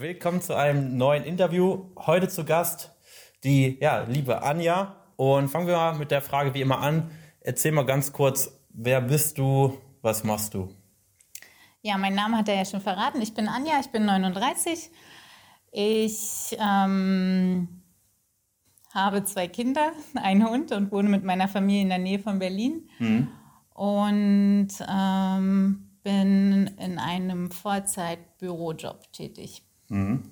Willkommen zu einem neuen Interview. Heute zu Gast die ja, liebe Anja. Und fangen wir mal mit der Frage wie immer an. Erzähl mal ganz kurz, wer bist du, was machst du? Ja, mein Name hat er ja schon verraten. Ich bin Anja, ich bin 39. Ich ähm, habe zwei Kinder, einen Hund und wohne mit meiner Familie in der Nähe von Berlin. Mhm. Und ähm, bin in einem Vollzeit-Bürojob tätig. Mhm.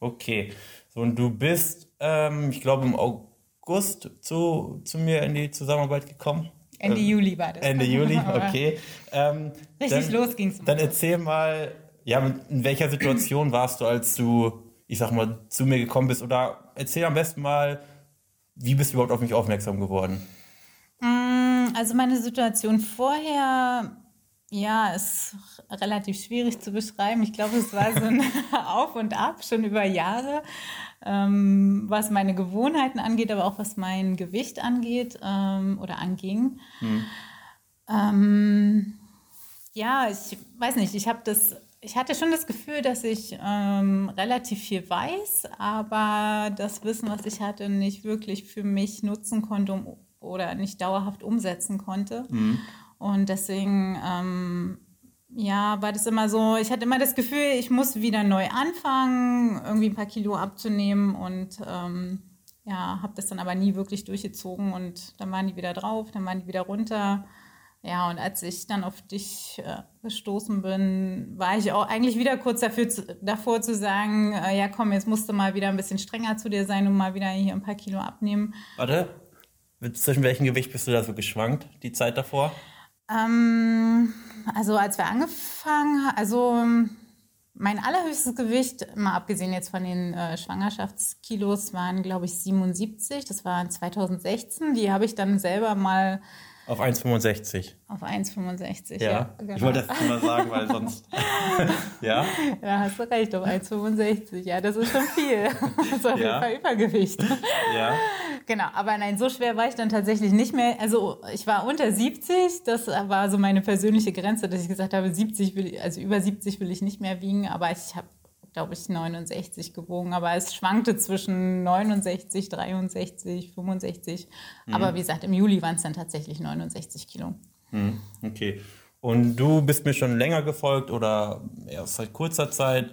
Okay. So, und du bist, ähm, ich glaube, im August zu, zu mir in die Zusammenarbeit gekommen. Ende ähm, Juli war das. Ende Juli, okay. Ähm, Richtig dann, los ging's. Dann erzähl mal, ja, in welcher Situation warst du, als du, ich sag mal, zu mir gekommen bist? Oder erzähl am besten mal, wie bist du überhaupt auf mich aufmerksam geworden? Mm, also meine Situation vorher ja, ist relativ schwierig zu beschreiben. Ich glaube, es war so ein Auf und Ab schon über Jahre, ähm, was meine Gewohnheiten angeht, aber auch was mein Gewicht angeht ähm, oder anging. Hm. Ähm, ja, ich weiß nicht, ich habe das, ich hatte schon das Gefühl, dass ich ähm, relativ viel weiß, aber das Wissen, was ich hatte, nicht wirklich für mich nutzen konnte um, oder nicht dauerhaft umsetzen konnte. Hm. Und deswegen, ähm, ja, war das immer so, ich hatte immer das Gefühl, ich muss wieder neu anfangen, irgendwie ein paar Kilo abzunehmen und ähm, ja, habe das dann aber nie wirklich durchgezogen und dann waren die wieder drauf, dann waren die wieder runter. Ja, und als ich dann auf dich äh, gestoßen bin, war ich auch eigentlich wieder kurz dafür, zu, davor zu sagen, äh, ja komm, jetzt musst du mal wieder ein bisschen strenger zu dir sein und mal wieder hier ein paar Kilo abnehmen. Warte, zwischen welchem Gewicht bist du da so geschwankt, die Zeit davor? Ähm, also als wir angefangen haben, also mein allerhöchstes Gewicht, mal abgesehen jetzt von den äh, Schwangerschaftskilos, waren glaube ich 77. Das war 2016. Die habe ich dann selber mal auf 1,65. Auf 1,65, ja. ja genau. Ich wollte das immer sagen, weil sonst. ja? Ja, hast du recht, auf 1,65. Ja, das ist schon viel. Das ist auf ja. jeden Fall Übergewicht. Ja. Genau, aber nein, so schwer war ich dann tatsächlich nicht mehr. Also ich war unter 70, das war so meine persönliche Grenze, dass ich gesagt habe, 70 will ich, also über 70 will ich nicht mehr wiegen, aber ich habe glaube ich, 69 gewogen. Aber es schwankte zwischen 69, 63, 65. Mhm. Aber wie gesagt, im Juli waren es dann tatsächlich 69 Kilo. Mhm. Okay. Und du bist mir schon länger gefolgt oder erst seit kurzer Zeit?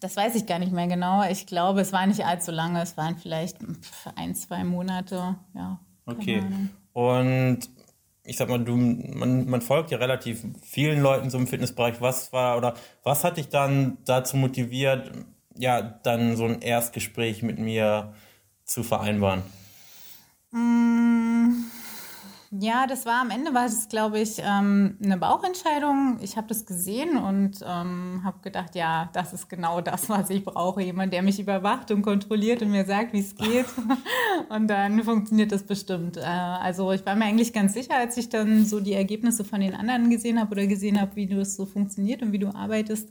Das weiß ich gar nicht mehr genau. Ich glaube, es war nicht allzu lange. Es waren vielleicht ein, zwei Monate. Ja. Okay. Und ich sag mal, du, man, man folgt ja relativ vielen Leuten so im Fitnessbereich. Was war oder was hat dich dann dazu motiviert, ja, dann so ein Erstgespräch mit mir zu vereinbaren? Mmh ja, das war am Ende, war es, glaube ich, ähm, eine Bauchentscheidung. Ich habe das gesehen und ähm, habe gedacht, ja, das ist genau das, was ich brauche. Jemand, der mich überwacht und kontrolliert und mir sagt, wie es geht. und dann funktioniert das bestimmt. Äh, also ich war mir eigentlich ganz sicher, als ich dann so die Ergebnisse von den anderen gesehen habe oder gesehen habe, wie du es so funktioniert und wie du arbeitest,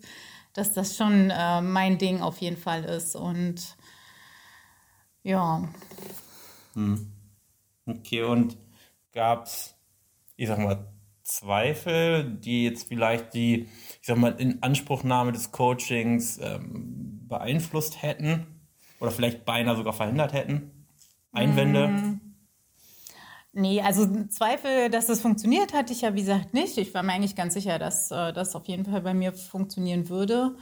dass das schon äh, mein Ding auf jeden Fall ist. Und ja. Hm. Okay, und gab es, ich sag mal, Zweifel, die jetzt vielleicht die, ich sag mal, Inanspruchnahme des Coachings ähm, beeinflusst hätten oder vielleicht beinahe sogar verhindert hätten? Einwände? Mm. Nee, also Zweifel, dass das funktioniert, hatte ich ja wie gesagt nicht. Ich war mir eigentlich ganz sicher, dass äh, das auf jeden Fall bei mir funktionieren würde.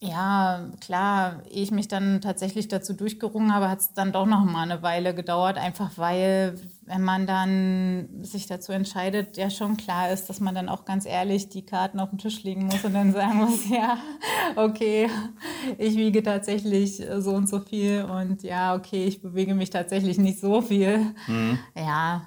Ja, klar, ehe ich mich dann tatsächlich dazu durchgerungen habe, hat es dann doch noch mal eine Weile gedauert, einfach weil, wenn man dann sich dazu entscheidet, ja schon klar ist, dass man dann auch ganz ehrlich die Karten auf den Tisch legen muss und dann sagen muss, ja, okay, ich wiege tatsächlich so und so viel und ja, okay, ich bewege mich tatsächlich nicht so viel. Mhm. Ja,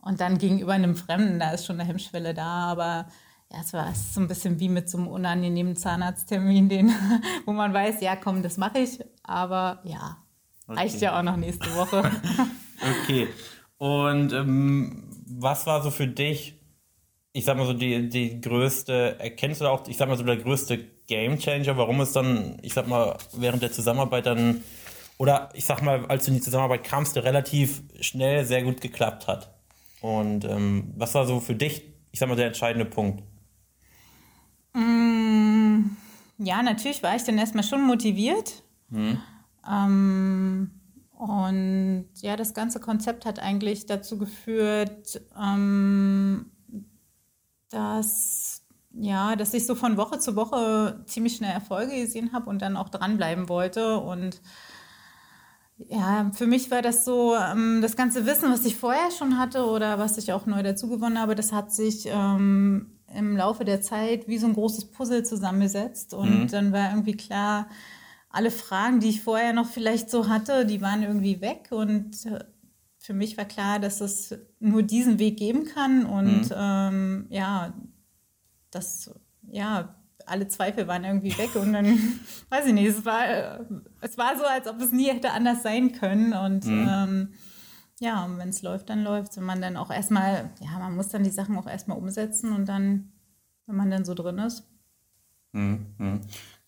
und dann gegenüber einem Fremden, da ist schon eine Hemmschwelle da, aber ja, es war so ein bisschen wie mit so einem unangenehmen Zahnarzttermin, den, wo man weiß, ja, komm, das mache ich, aber ja, okay. reicht ja auch noch nächste Woche. okay. Und ähm, was war so für dich, ich sag mal so, die, die größte, erkennst du auch, ich sag mal so, der größte Game Changer, warum es dann, ich sag mal, während der Zusammenarbeit dann, oder ich sag mal, als du in die Zusammenarbeit kamst, relativ schnell sehr gut geklappt hat? Und ähm, was war so für dich, ich sag mal, der entscheidende Punkt? Mm, ja, natürlich war ich dann erstmal schon motiviert. Mhm. Ähm, und ja, das ganze Konzept hat eigentlich dazu geführt, ähm, dass, ja, dass ich so von Woche zu Woche ziemlich schnell Erfolge gesehen habe und dann auch dranbleiben wollte. Und ja, für mich war das so, ähm, das ganze Wissen, was ich vorher schon hatte oder was ich auch neu dazugewonnen habe, das hat sich ähm, im Laufe der Zeit wie so ein großes Puzzle zusammengesetzt. Und mhm. dann war irgendwie klar, alle Fragen, die ich vorher noch vielleicht so hatte, die waren irgendwie weg. Und äh, für mich war klar, dass es nur diesen Weg geben kann. Und mhm. ähm, ja, das, ja, alle Zweifel waren irgendwie weg und dann, weiß ich nicht, es war, es war so, als ob es nie hätte anders sein können und mhm. ähm, ja, wenn es läuft, dann läuft Wenn man dann auch erstmal, ja, man muss dann die Sachen auch erstmal umsetzen und dann, wenn man dann so drin ist. Mhm. mhm.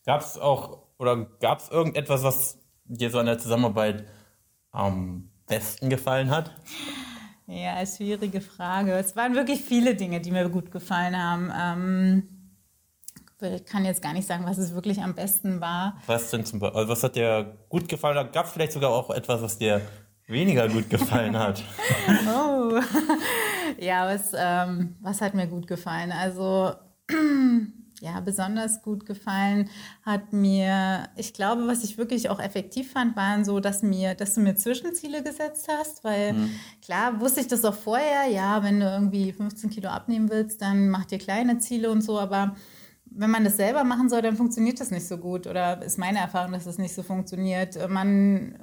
Gab es auch, oder gab es irgendetwas, was dir so an der Zusammenarbeit am besten gefallen hat? Ja, schwierige Frage. Es waren wirklich viele Dinge, die mir gut gefallen haben. Ähm, ich kann jetzt gar nicht sagen, was es wirklich am besten war. Was denn zum Beispiel? Also was hat dir gut gefallen? Gab es vielleicht sogar auch etwas, was dir weniger gut gefallen hat? oh. Ja, was, ähm, was hat mir gut gefallen? Also ja, besonders gut gefallen hat mir, ich glaube, was ich wirklich auch effektiv fand, waren so, dass mir, dass du mir Zwischenziele gesetzt hast, weil mhm. klar wusste ich das auch vorher, ja, wenn du irgendwie 15 Kilo abnehmen willst, dann mach dir kleine Ziele und so, aber wenn man das selber machen soll, dann funktioniert das nicht so gut. Oder ist meine Erfahrung, dass das nicht so funktioniert. Man,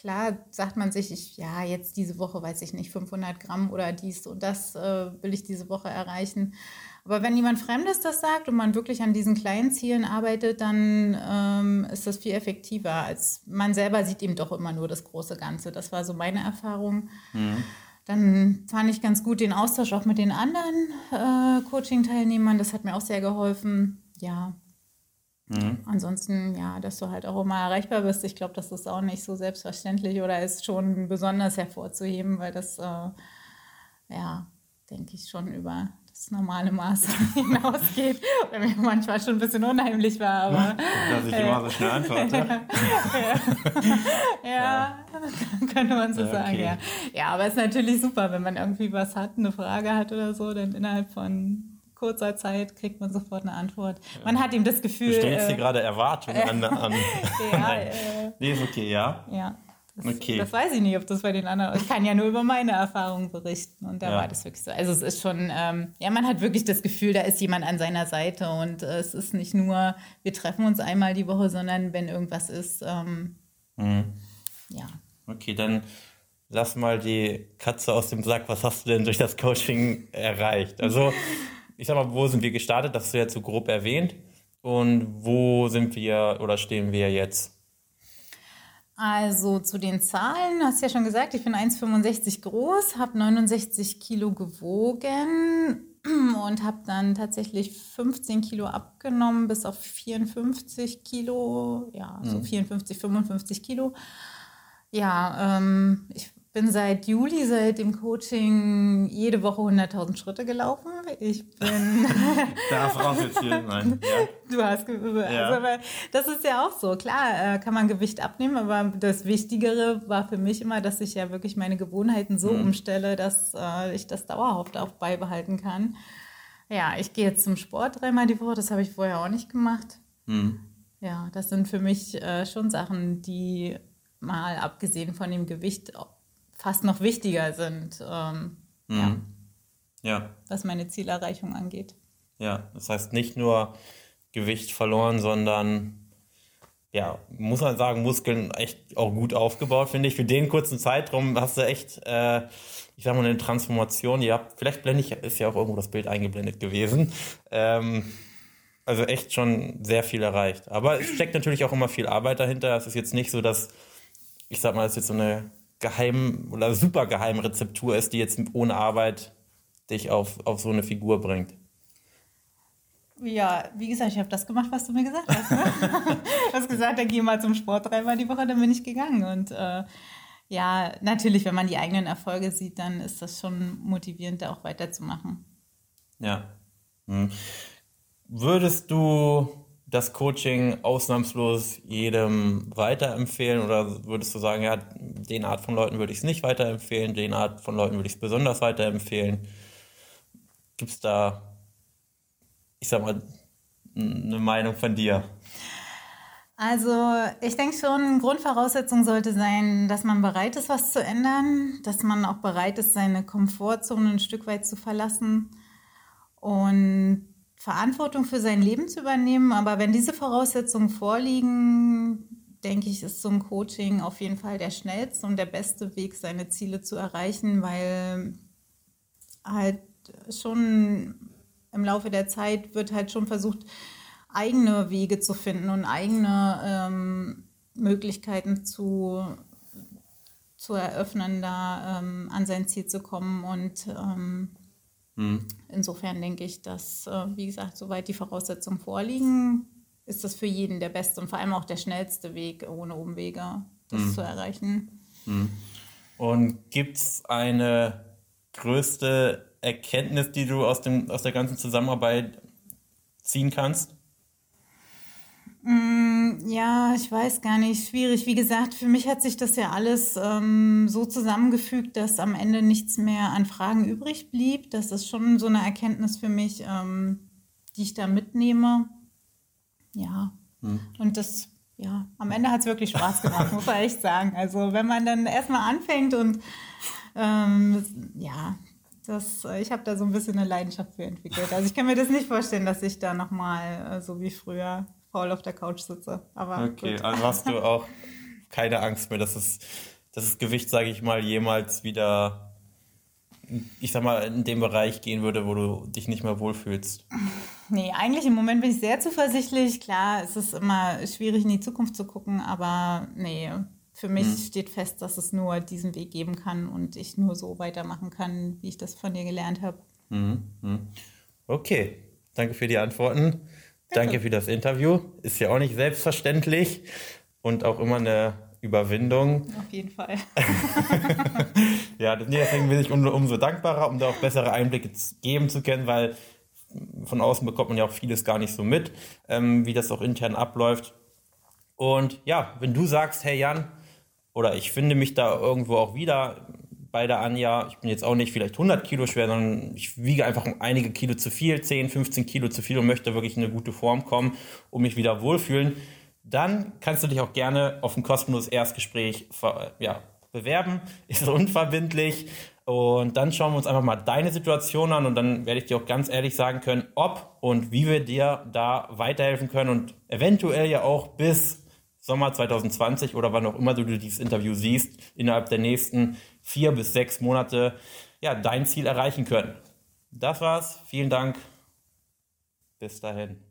klar sagt man sich, ich, ja, jetzt diese Woche weiß ich nicht, 500 Gramm oder dies und das äh, will ich diese Woche erreichen. Aber wenn jemand Fremdes das sagt und man wirklich an diesen kleinen Zielen arbeitet, dann ähm, ist das viel effektiver, als man selber sieht eben doch immer nur das große Ganze. Das war so meine Erfahrung. Mhm. Dann fand ich ganz gut den Austausch auch mit den anderen äh, Coaching-Teilnehmern. Das hat mir auch sehr geholfen. Ja. Mhm. Ansonsten, ja, dass du halt auch immer erreichbar bist. Ich glaube, das ist auch nicht so selbstverständlich oder ist schon besonders hervorzuheben, weil das, äh, ja, denke ich schon über das normale Maß hinausgeht. Weil mir manchmal schon ein bisschen unheimlich war. Aber, Dass ich immer so schnell antworte. ja, ja, könnte man so ja, sagen, ja. Ja, aber es ist natürlich super, wenn man irgendwie was hat, eine Frage hat oder so, dann innerhalb von kurzer Zeit kriegt man sofort eine Antwort. Man hat ihm das Gefühl. Du stellst äh, hier gerade Erwartungen an. an ja, äh, nee, ist okay, ja. Ja. Das, okay. das weiß ich nicht, ob das bei den anderen. Ich kann ja nur über meine Erfahrungen berichten und da ja. war das wirklich so. Also es ist schon, ähm, ja, man hat wirklich das Gefühl, da ist jemand an seiner Seite und äh, es ist nicht nur, wir treffen uns einmal die Woche, sondern wenn irgendwas ist, ähm, mhm. ja. Okay, dann lass mal die Katze aus dem Sack. Was hast du denn durch das Coaching erreicht? Also, ich sag mal, wo sind wir gestartet? Das hast du ja zu grob erwähnt. Und wo sind wir oder stehen wir jetzt? Also zu den Zahlen, hast du ja schon gesagt, ich bin 1,65 groß, habe 69 Kilo gewogen und habe dann tatsächlich 15 Kilo abgenommen bis auf 54 Kilo, ja, so 54, mhm. 55 Kilo. Ja, ähm, ich bin seit Juli, seit dem Coaching, jede Woche 100.000 Schritte gelaufen. Ich bin. Darf auch jetzt hier sein. Ja. Du hast. Also, ja. das ist ja auch so. Klar, äh, kann man Gewicht abnehmen, aber das Wichtigere war für mich immer, dass ich ja wirklich meine Gewohnheiten so mhm. umstelle, dass äh, ich das dauerhaft auch beibehalten kann. Ja, ich gehe jetzt zum Sport dreimal die Woche. Das habe ich vorher auch nicht gemacht. Mhm. Ja, das sind für mich äh, schon Sachen, die mal abgesehen von dem Gewicht fast noch wichtiger sind. Ähm, mhm. ja. ja. Was meine Zielerreichung angeht. Ja, das heißt nicht nur Gewicht verloren, sondern ja, muss man sagen, Muskeln echt auch gut aufgebaut, finde ich. Für den kurzen Zeitraum hast du echt, äh, ich sag mal, eine Transformation. Ja, vielleicht blende ich, ist ja auch irgendwo das Bild eingeblendet gewesen. Ähm, also echt schon sehr viel erreicht. Aber es steckt natürlich auch immer viel Arbeit dahinter. Es ist jetzt nicht so, dass, ich sag mal, es ist jetzt so eine geheim oder super geheime Rezeptur ist, die jetzt ohne Arbeit dich auf, auf so eine Figur bringt. Ja, wie gesagt, ich habe das gemacht, was du mir gesagt hast. Ne? du hast gesagt, dann geh mal zum Sport dreimal die Woche, dann bin ich gegangen. Und äh, ja, natürlich, wenn man die eigenen Erfolge sieht, dann ist das schon motivierend, da auch weiterzumachen. Ja. Hm. Würdest du das Coaching ausnahmslos jedem weiterempfehlen oder würdest du sagen, ja, den Art von Leuten würde ich es nicht weiterempfehlen, den Art von Leuten würde ich es besonders weiterempfehlen? Gibt es da, ich sag mal, eine Meinung von dir? Also ich denke schon, Grundvoraussetzung sollte sein, dass man bereit ist, was zu ändern, dass man auch bereit ist, seine Komfortzone ein Stück weit zu verlassen und Verantwortung für sein Leben zu übernehmen. Aber wenn diese Voraussetzungen vorliegen, denke ich, ist so ein Coaching auf jeden Fall der schnellste und der beste Weg, seine Ziele zu erreichen, weil halt schon im Laufe der Zeit wird halt schon versucht, eigene Wege zu finden und eigene ähm, Möglichkeiten zu, zu eröffnen, da ähm, an sein Ziel zu kommen. Und ähm, Mhm. Insofern denke ich, dass, äh, wie gesagt, soweit die Voraussetzungen vorliegen, ist das für jeden der beste und vor allem auch der schnellste Weg, ohne Umwege das mhm. zu erreichen. Mhm. Und gibt es eine größte Erkenntnis, die du aus, dem, aus der ganzen Zusammenarbeit ziehen kannst? Mm, ja, ich weiß gar nicht. Schwierig. Wie gesagt, für mich hat sich das ja alles ähm, so zusammengefügt, dass am Ende nichts mehr an Fragen übrig blieb. Das ist schon so eine Erkenntnis für mich, ähm, die ich da mitnehme. Ja. Hm. Und das, ja, am Ende hat es wirklich Spaß gemacht, muss man echt sagen. Also wenn man dann erstmal anfängt und ähm, ja, das, ich habe da so ein bisschen eine Leidenschaft für entwickelt. Also ich kann mir das nicht vorstellen, dass ich da nochmal äh, so wie früher faul auf der Couch sitze. Aber okay, gut. also hast du auch keine Angst mehr, dass, es, dass das Gewicht, sage ich mal, jemals wieder, ich sag mal, in den Bereich gehen würde, wo du dich nicht mehr wohlfühlst? Nee, eigentlich im Moment bin ich sehr zuversichtlich. Klar, es ist immer schwierig, in die Zukunft zu gucken, aber nee, für mich hm. steht fest, dass es nur diesen Weg geben kann und ich nur so weitermachen kann, wie ich das von dir gelernt habe. Mhm. Okay, danke für die Antworten. Danke für das Interview. Ist ja auch nicht selbstverständlich und auch immer eine Überwindung. Auf jeden Fall. ja, deswegen bin ich umso, umso dankbarer, um da auch bessere Einblicke geben zu können, weil von außen bekommt man ja auch vieles gar nicht so mit, ähm, wie das auch intern abläuft. Und ja, wenn du sagst, hey Jan, oder ich finde mich da irgendwo auch wieder, bei der Anja. Ich bin jetzt auch nicht vielleicht 100 Kilo schwer, sondern ich wiege einfach einige Kilo zu viel, 10, 15 Kilo zu viel und möchte wirklich in eine gute Form kommen, um mich wieder wohlfühlen. Dann kannst du dich auch gerne auf ein kostenloses Erstgespräch ja, bewerben. Ist unverbindlich. Und dann schauen wir uns einfach mal deine Situation an und dann werde ich dir auch ganz ehrlich sagen können, ob und wie wir dir da weiterhelfen können und eventuell ja auch bis Sommer 2020 oder wann auch immer du dieses Interview siehst, innerhalb der nächsten vier bis sechs Monate ja, dein Ziel erreichen können. Das war's. Vielen Dank. Bis dahin.